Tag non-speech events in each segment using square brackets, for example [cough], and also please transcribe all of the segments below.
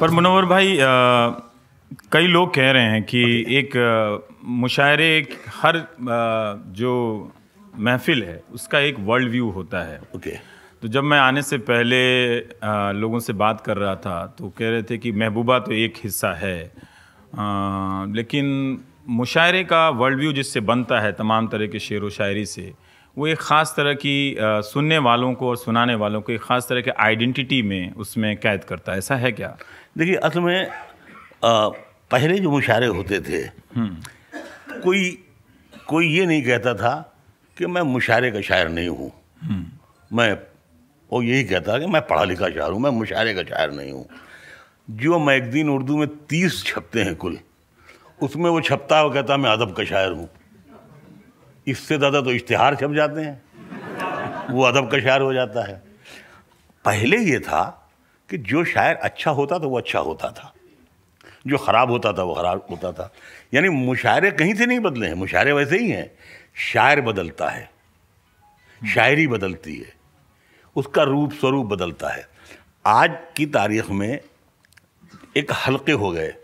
पर मुनवर भाई आ, कई लोग कह रहे हैं कि एक मुशायरे हर आ, जो महफिल है उसका एक वर्ल्ड व्यू होता है। ओके। तो जब मैं आने से पहले आ, लोगों से बात कर रहा था तो कह रहे थे कि महबूबा तो एक हिस्सा है। आ, लेकिन मुशायरे का वर्ल्ड व्यू जिससे बनता है तमाम तरह के शेर व शायरी से वो एक ख़ास तरह की आ, सुनने वालों को और सुनाने वालों को एक ख़ास तरह के आइडेंटिटी में उसमें कैद करता है। ऐसा है क्या? देखिए असल में आ, पहले जो मुशारे होते थे कोई कोई ये नहीं कहता था कि मैं मुशारे का शायर नहीं हूँ। मैं वो यही कहता कि मैं पढ़ा लिखा शायर हूँ मैं मुशारे का शायर नहीं हूँ। जो मैगजीन उर्दू में तीस छपते हैं कुल उसमें वो छपता है वो कहता मैं अदब का शायर हूँ। इससे ज़्यादा तो इश्तहार छप जाते हैं। वो अदब का शायर हो जाता है। पहले ये था कि जो शायर अच्छा होता था वो अच्छा होता था। जो ख़राब होता था वो ख़राब होता था। यानी मुशायरे कहीं से नहीं बदले हैं मुशायरे वैसे ही हैं। शायर बदलता है शायरी बदलती है उसका रूप स्वरूप बदलता है। आज की तारीख में एक हल्के हो गए।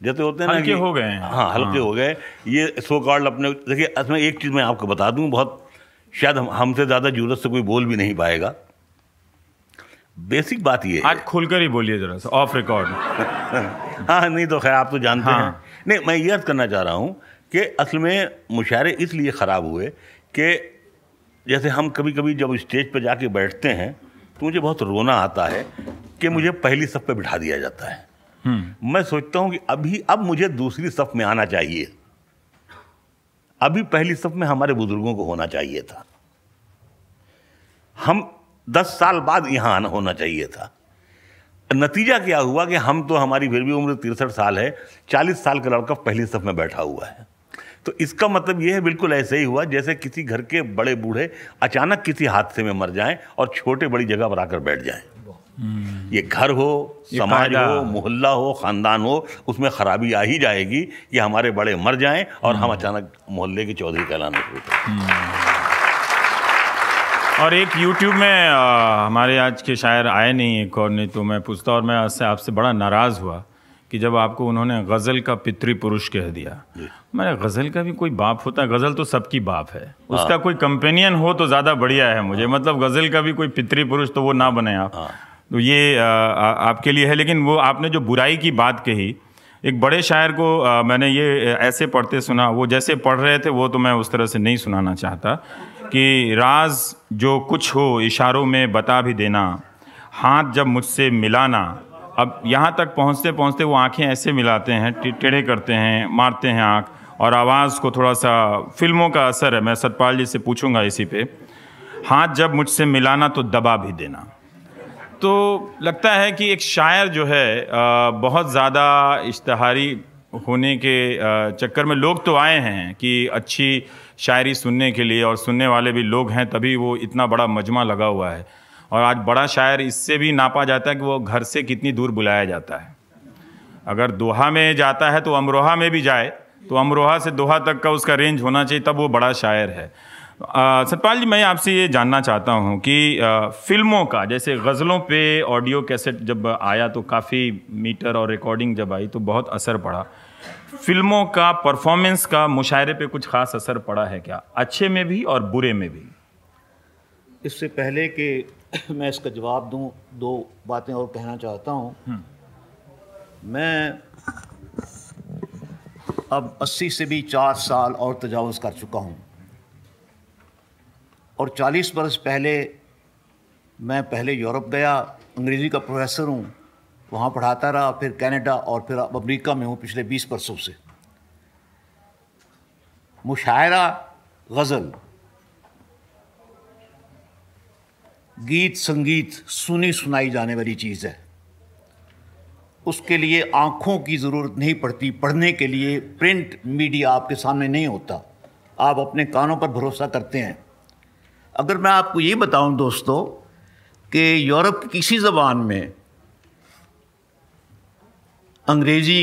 जैसे होते हैं ना हल्के हो गए हाँ। हल्के हो। गए। ये सो कॉल्ड अपने देखिए इसमें एक चीज़ मैं आपको बता दूँ बहुत शायद हम हमसे ज़्यादा ज़रूरत से कोई बोल भी नहीं पाएगा। बेसिक बात ये आज खुलकर ही बोलिए जरा सा ऑफ़ रिकॉर्ड [laughs] हाँ नहीं तो खैर आप तो जानते हाँ। हैं। नहीं मैं ये अर्ज़ करना चाह रहा हूँ कि असल में मुशायरे इसलिए ख़राब हुए कि जैसे हम कभी कभी जब स्टेज पर जाके बैठते हैं तो मुझे बहुत रोना आता है कि मुझे पहली सफ पे बिठा दिया जाता है। मैं सोचता हूँ कि अभी अब मुझे दूसरी सफ में आना चाहिए। अभी पहली सफ में हमारे बुज़ुर्गों को होना चाहिए था। हम दस साल बाद यहाँ आना होना चाहिए था। नतीजा क्या हुआ कि हम तो हमारी फिर भी उम्र तिरसठ साल है चालीस साल का लड़का पहली सफ में बैठा हुआ है। तो इसका मतलब यह है बिल्कुल ऐसे ही हुआ जैसे किसी घर के बड़े बूढ़े अचानक किसी हादसे में मर जाएँ और छोटे बड़ी जगह पर आकर बैठ जाएँ। ये घर हो ये समाज हो मोहल्ला हो खानदान हो उसमें खराबी आ ही जाएगी कि हमारे बड़े मर जाएँ और हम अचानक मोहल्ले के चौधरी कहलाना शुरू करें और एक YouTube में आ, हमारे आज के शायर आए नहीं एक और नहीं तो मैं पूछता और मैं आपसे आपसे बड़ा नाराज़ हुआ कि जब आपको उन्होंने गज़ल का पितृ पुरुष कह दिया। मैंने गज़ल का भी कोई बाप होता है? गज़ल तो सबकी बाप है। उसका कोई कंपेनियन हो तो ज़्यादा बढ़िया है मुझे। मतलब गज़ल का भी कोई पितृ पुरुष तो वो ना बने आप। तो ये आ, आ, आपके लिए है लेकिन वो आपने जो बुराई की बात कही एक बड़े शायर को आ, मैंने ये ऐसे पढ़ते सुना वो जैसे पढ़ रहे थे वो तो मैं उस तरह से नहीं सुनाना चाहता कि राज जो कुछ हो इशारों में बता भी देना हाथ जब मुझसे मिलाना। अब यहाँ तक पहुँचते पहुँचते वो आँखें ऐसे मिलाते हैं टेढ़े करते हैं मारते हैं आँख और आवाज़ को थोड़ा सा फ़िल्मों का असर है मैं सतपाल जी से पूछूँगा इसी पे। हाथ जब मुझसे मिलाना तो दबा भी देना। तो लगता है कि एक शायर जो है बहुत ज़्यादा इश्तहारी होने के चक्कर में लोग तो आए हैं कि अच्छी शायरी सुनने के लिए और सुनने वाले भी लोग हैं, तभी वो इतना बड़ा मजमा लगा हुआ है। और आज बड़ा शायर इससे भी नापा जाता है कि वो घर से कितनी दूर बुलाया जाता है। अगर दोहा में जाता है तो अमरोहा में भी जाए तो अमरोहा से दोहा तक का उसका रेंज होना चाहिए, तब वो बड़ा शायर है। सतपाल जी मैं आपसे ये जानना चाहता हूँ कि अ, फ़िल्मों का जैसे गज़लों पे ऑडियो कैसेट जब आया तो काफ़ी मीटर और रिकॉर्डिंग जब आई तो बहुत असर पड़ा। फ़िल्मों का परफॉर्मेंस का मुशायरे पे कुछ खास असर पड़ा है क्या? अच्छे में भी और बुरे में भी। इससे पहले कि [clears throat] मैं इसका जवाब दूँ दो बातें और कहना चाहता हूँ। मैं अब 80 से भी चार साल और तजावज़ कर चुका हूँ। और 40 बरस पहले मैं पहले यूरोप गया, अंग्रेज़ी का प्रोफेसर हूँ, वहाँ पढ़ाता रहा, फिर कनाडा और फिर अब अमेरिका में हूँ पिछले 20 बरसों से। मुशायरा, गज़ल, गीत, संगीत, सुनी सुनाई जाने वाली चीज़ है। उसके लिए आँखों की ज़रूरत नहीं पड़ती, पढ़ने के लिए प्रिंट मीडिया आपके सामने नहीं होता। आप अपने कानों पर भरोसा करते हैं। अगर मैं आपको ये बताऊँ दोस्तों कि यूरोप की किसी ज़बान में अंग्रेज़ी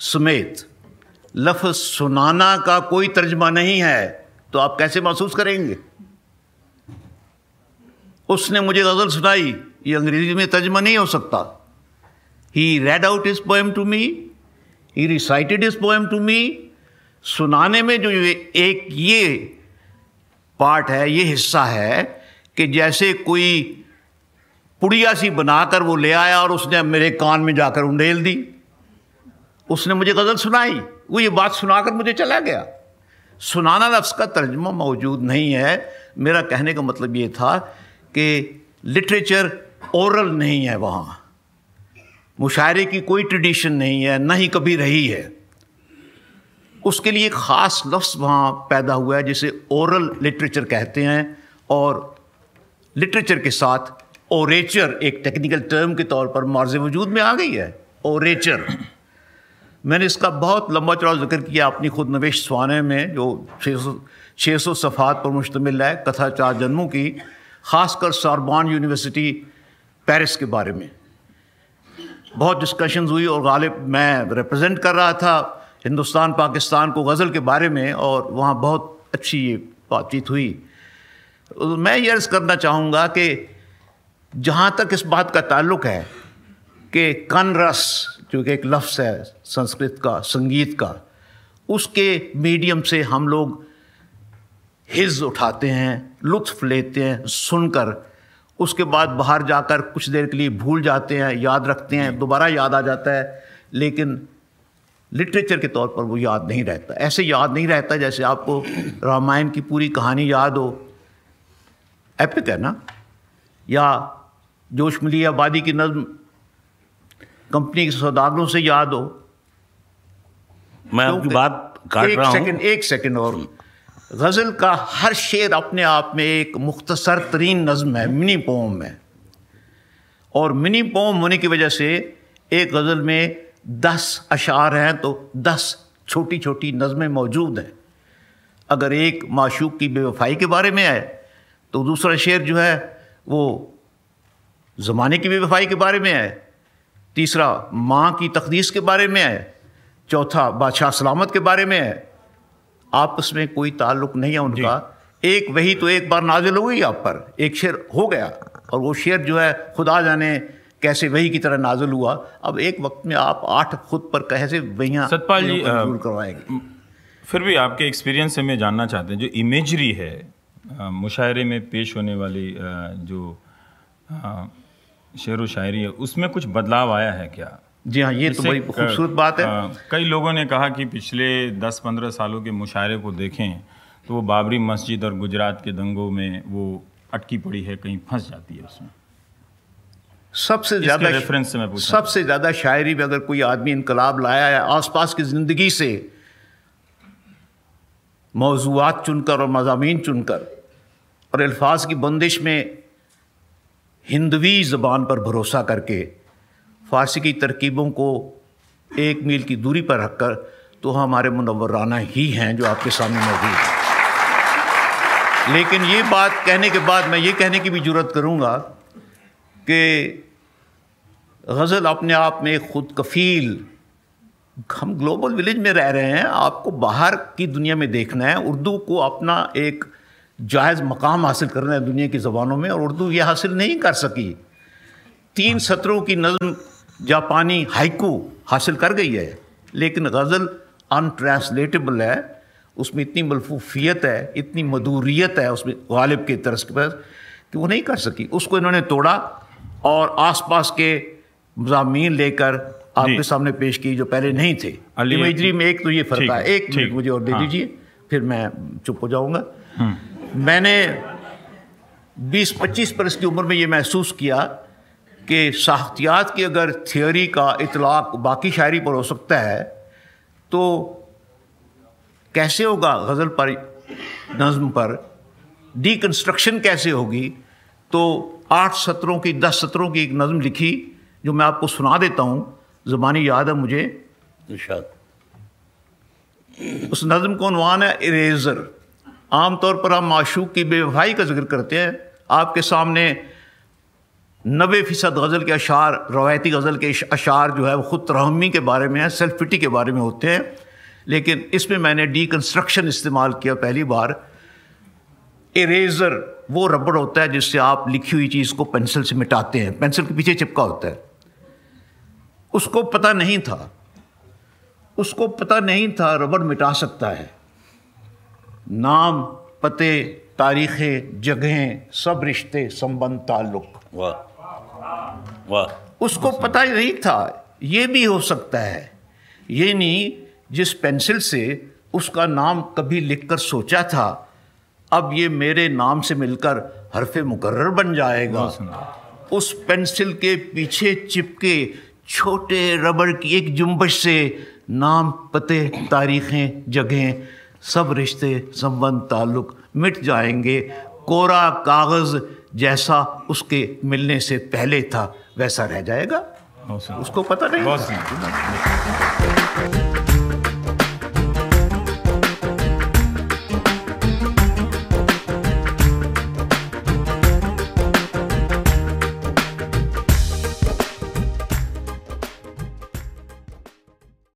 समेत लफ्ज़ सुनाना का कोई तर्जमा नहीं है तो आप कैसे महसूस करेंगे? उसने मुझे गज़ल सुनाई, ये अंग्रेज़ी में तर्जमा नहीं हो सकता। He read out his poem to me he recited his poem to me सुनाने में जो एक ये पार्ट है, ये हिस्सा है कि जैसे कोई पुड़िया सी बनाकर वो ले आया और उसने मेरे कान में जाकर उंडेल दी। उसने मुझे गज़ल सुनाई, वो ये बात सुनाकर मुझे चला गया। सुनाना लफ्ज़ का तर्जमा मौजूद नहीं है। मेरा कहने का मतलब ये था कि लिटरेचर ओरल नहीं है वहाँ। मुशायरे की कोई ट्रेडिशन नहीं है, ना ही कभी रही है। उसके लिए ख़ास लफ्ज़ वहाँ पैदा हुआ है, जिसे ओरल लिटरेचर कहते हैं और लिटरेचर के साथ ओरेचर एक टेक्निकल टर्म के तौर पर मार्ज वजूद में आ गई है ओरेचर मैंने इसका बहुत लंबा चौड़ा ज़िक्र किया अपनी खुद नवेश स्वाने में, जो छः सौ छः सौ सफ़ात पर मुश्तमिल है, कथा चार जन्मों की, ख़ासकर सारबान यूनिवर्सिटी पेरिस के बारे में। बहुत डिस्कशंस हुई और गालिब मैं रिप्रेजेंट कर रहा था। हिंदुस्तान पाकिस्तान को गज़ल के बारे में और वहाँ बहुत अच्छी ये बातचीत हुई। मैं ये अर्ज़ करना चाहूँगा कि जहाँ तक इस बात का ताल्लुक़ है कि कन रस जो कि एक लफ्ज़ है संस्कृत का संगीत का उसके मीडियम से हम लोग हिज उठाते हैं लुत्फ़ लेते हैं सुनकर उसके बाद बाहर जाकर कुछ देर के लिए भूल जाते हैं याद रखते हैं दोबारा याद आ जाता है। लेकिन लिटरेचर के तौर पर वो याद नहीं रहता। ऐसे याद नहीं रहता जैसे आपको रामायण की पूरी कहानी याद हो। एपिक है ना? या जोशमली आबादी की नज्म कंपनी के सौदागरों से याद हो। मैं आपकी बात काट एक रहा हूँ। सेकंड एक सेकंड और। गज़ल का हर शेर अपने आप में एक मुख्तसर तरीन नज्म है मिनी पोम है। और मिनी पोम होने की वजह से एक गज़ल में दस अशार हैं तो दस छोटी छोटी नज़में मौजूद हैं। अगर एक माशूक की बेवफाई के बारे में है तो दूसरा शेर जो है वो ज़माने की बेवफाई के बारे में है तीसरा माँ की तकदीस के बारे में है चौथा बादशाह सलामत के बारे में है आपस में कोई ताल्लुक नहीं है उनका। एक वही तो एक बार नाजिल हो गई आप पर एक शेर हो गया और वो शेर जो है खुदा जाने कैसे वही की तरह नाजुल हुआ। अब एक वक्त में आप आठ खुद पर कैसे वहियाँ सतपाल जी, करवाएँगे? फिर भी आपके एक्सपीरियंस से मैं जानना चाहते हैं जो इमेजरी है मुशायरे में पेश होने वाली जो शेर व शायरी है उसमें कुछ बदलाव आया है क्या? जी हाँ ये तो बड़ी खूबसूरत बात है। कई लोगों ने कहा कि पिछले 10-15 सालों के मुशायरे को देखें तो वो बाबरी मस्जिद और गुजरात के दंगों में वो अटकी पड़ी है कहीं फंस जाती है उसमें। सबसे ज़्यादा रेफरेंस से मैं सबसे ज़्यादा शायरी में अगर कोई आदमी इनकलाब लाया है आसपास की ज़िंदगी से मौजूद चुनकर और मजामी चुनकर और अल्फाज की बंदिश में हिंदवी ज़बान पर भरोसा करके फ़ारसी की तरकीबों को एक मील की दूरी पर रखकर तो हमारे मुनवराना ही हैं जो आपके सामने मौजूद हैं। लेकिन ये बात कहने के बाद मैं ये कहने की भी ज़रूरत करूँगा कि गज़ल अपने आप में खुद कफ़ील हम ग्लोबल विलेज में रह रहे हैं, आपको बाहर की दुनिया में देखना है, उर्दू को अपना एक जायज़ मकाम हासिल करना है दुनिया की ज़बानों में, और उर्दू ये हासिल नहीं कर सकी। तीन सत्रों की नज़म जापानी हाइकू हासिल कर गई है, लेकिन गज़ल अनट्रांसलेटेबल है, उसमें इतनी मलफूफियत है, इतनी मधुरियत है, उसमें गालिब के तरस के पास कि वो नहीं कर सकी। उसको इन्होंने तोड़ा और आसपास के मजामी लेकर आपके सामने पेश की जो पहले नहीं थे। इमेजरी में एक तो ये फ़र्क है एक मिनट मुझे और दे हाँ। दीजिए फिर मैं चुप हो जाऊँगा। मैंने 20-25 बरस की उम्र में ये महसूस किया कि साख्तियात की अगर थियोरी का इतलाक बाकी शायरी पर हो सकता है तो कैसे होगा गज़ल पर नज़म पर? डीकंस्ट्रक्शन कैसे होगी? तो आठ सत्रों की दस सत्रों की एक नज़म लिखी जो मैं आपको सुना देता हूँ। ज़बानी याद है मुझे। उस नज़म को उनवान है इरेज़र। आम तौर पर हम माशूक की बेवफाई का ज़िक्र करते हैं। आपके सामने नबे फ़ीसद गज़ल के अशार रवायती गज़ल के अशार जो है वो ख़ुद तरहमी के बारे में है सेल्फ पिटी के बारे में होते हैं। लेकिन इसमें मैंने डी कंस्ट्रक्शन इस्तेमाल किया पहली बार। इरेज़र वो रबड़ होता है जिससे आप लिखी हुई चीज़ को पेंसिल से मिटाते हैं। पेंसिल के पीछे चिपका होता है। उसको पता नहीं था। उसको पता नहीं था रबड़ मिटा सकता है। नाम पते तारीखें जगहें सब रिश्ते संबंध ताल्लुक। वाह। वाह। उसको पता ही नहीं था। ये भी हो सकता है। ये नहीं जिस पेंसिल से उसका नाम कभी लिखकर सोचा था अब ये मेरे नाम से मिलकर हरफ मुकर्र बन जाएगा। उस पेंसिल के पीछे चिपके छोटे रबड़ की एक जुम्बश से नाम पते तारीखें जगहें सब रिश्ते संबंध ताल्लुक मिट जाएँगे। कोरा कागज़ जैसा उसके मिलने से पहले था वैसा रह जाएगा। उसको पता नहीं